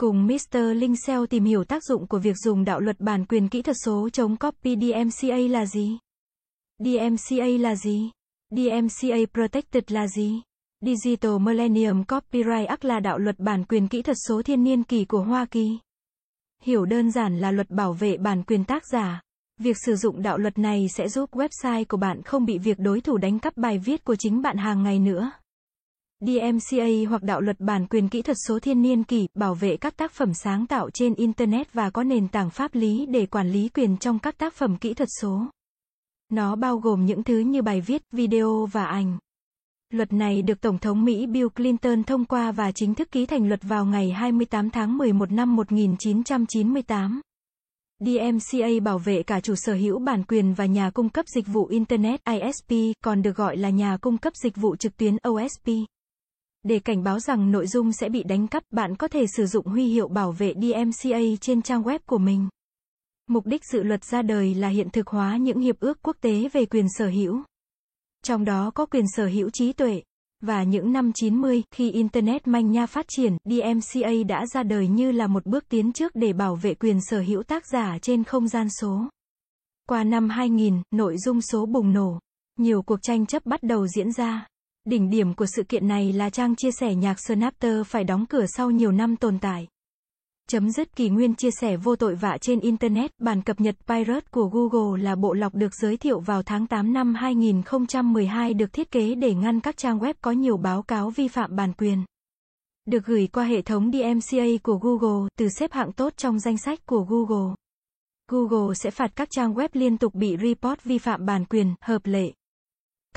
Cùng Mr. Linh SEO tìm hiểu tác dụng của việc dùng đạo luật bản quyền kỹ thuật số chống copy DMCA là gì? DMCA là gì? DMCA Protected là gì? Digital Millennium Copyright Act là đạo luật bản quyền kỹ thuật số thiên niên kỳ của Hoa Kỳ. Hiểu đơn giản là luật bảo vệ bản quyền tác giả. Việc sử dụng đạo luật này sẽ giúp website của bạn không bị việc đối thủ đánh cắp bài viết của chính bạn hàng ngày nữa. DMCA hoặc đạo luật bản quyền kỹ thuật số thiên niên kỷ bảo vệ các tác phẩm sáng tạo trên Internet và có nền tảng pháp lý để quản lý quyền trong các tác phẩm kỹ thuật số. Nó bao gồm những thứ như bài viết, video và ảnh. Luật này được Tổng thống Mỹ Bill Clinton thông qua và chính thức ký thành luật vào ngày 28 tháng 11 năm 1998. DMCA bảo vệ cả chủ sở hữu bản quyền và nhà cung cấp dịch vụ Internet ISP, còn được gọi là nhà cung cấp dịch vụ trực tuyến OSP. Để cảnh báo rằng nội dung sẽ bị đánh cắp, bạn có thể sử dụng huy hiệu bảo vệ DMCA trên trang web của mình. Mục đích dự luật ra đời là hiện thực hóa những hiệp ước quốc tế về quyền sở hữu. Trong đó có quyền sở hữu trí tuệ. Và những năm 90, khi Internet manh nha phát triển, DMCA đã ra đời như là một bước tiến trước để bảo vệ quyền sở hữu tác giả trên không gian số. Qua năm 2000, nội dung số bùng nổ. Nhiều cuộc tranh chấp bắt đầu diễn ra. Đỉnh điểm của sự kiện này là trang chia sẻ nhạc Snapter phải đóng cửa sau nhiều năm tồn tại. Chấm dứt kỷ nguyên chia sẻ vô tội vạ trên Internet, bản cập nhật Pirate của Google là bộ lọc được giới thiệu vào tháng 8 năm 2012 được thiết kế để ngăn các trang web có nhiều báo cáo vi phạm bản quyền. Được gửi qua hệ thống DMCA của Google, từ xếp hạng tốt trong danh sách của Google. Google sẽ phạt các trang web liên tục bị report vi phạm bản quyền, hợp lệ.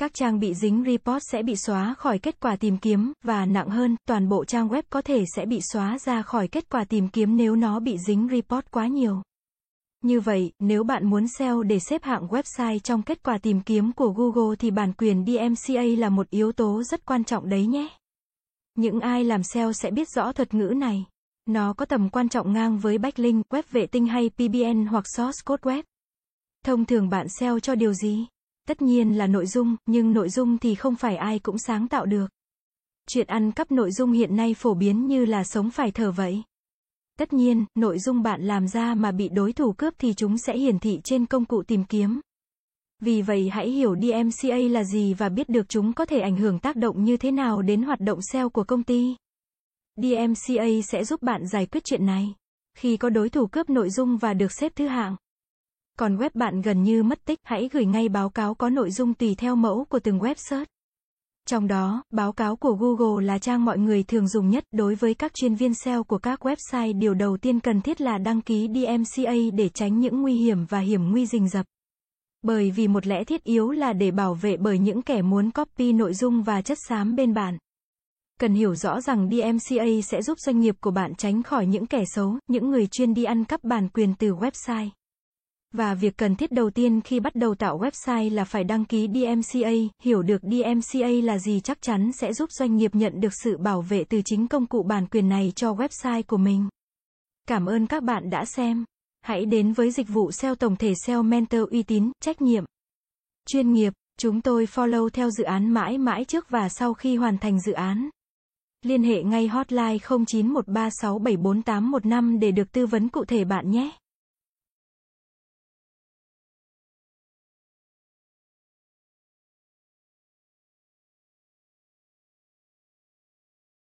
Các trang bị dính report sẽ bị xóa khỏi kết quả tìm kiếm, và nặng hơn, toàn bộ trang web có thể sẽ bị xóa ra khỏi kết quả tìm kiếm nếu nó bị dính report quá nhiều. Như vậy, nếu bạn muốn SEO để xếp hạng website trong kết quả tìm kiếm của Google thì bản quyền DMCA là một yếu tố rất quan trọng đấy nhé. Những ai làm SEO sẽ biết rõ thuật ngữ này. Nó có tầm quan trọng ngang với backlink, web vệ tinh hay PBN hoặc source code web. Thông thường bạn SEO cho điều gì? Tất nhiên là nội dung, nhưng nội dung thì không phải ai cũng sáng tạo được. Chuyện ăn cắp nội dung hiện nay phổ biến như là sống phải thở vậy. Tất nhiên, nội dung bạn làm ra mà bị đối thủ cướp thì chúng sẽ hiển thị trên công cụ tìm kiếm. Vì vậy hãy hiểu DMCA là gì và biết được chúng có thể ảnh hưởng tác động như thế nào đến hoạt động SEO của công ty. DMCA sẽ giúp bạn giải quyết chuyện này. Khi có đối thủ cướp nội dung và được xếp thứ hạng, còn web bạn gần như mất tích, hãy gửi ngay báo cáo có nội dung tùy theo mẫu của từng web search. Trong đó, báo cáo của Google là trang mọi người thường dùng nhất đối với các chuyên viên SEO của các website. Điều đầu tiên cần thiết là đăng ký DMCA để tránh những nguy hiểm và hiểm nguy rình rập. Bởi vì một lẽ thiết yếu là để bảo vệ bởi những kẻ muốn copy nội dung và chất xám bên bạn. Cần hiểu rõ rằng DMCA sẽ giúp doanh nghiệp của bạn tránh khỏi những kẻ xấu, những người chuyên đi ăn cắp bản quyền từ website. Và việc cần thiết đầu tiên khi bắt đầu tạo website là phải đăng ký DMCA, hiểu được DMCA là gì chắc chắn sẽ giúp doanh nghiệp nhận được sự bảo vệ từ chính công cụ bản quyền này cho website của mình. Cảm ơn các bạn đã xem. Hãy đến với dịch vụ SEO tổng thể SEO Mentor uy tín, trách nhiệm, chuyên nghiệp. Chúng tôi follow theo dự án mãi mãi trước và sau khi hoàn thành dự án. Liên hệ ngay hotline 0913674815 để được tư vấn cụ thể bạn nhé.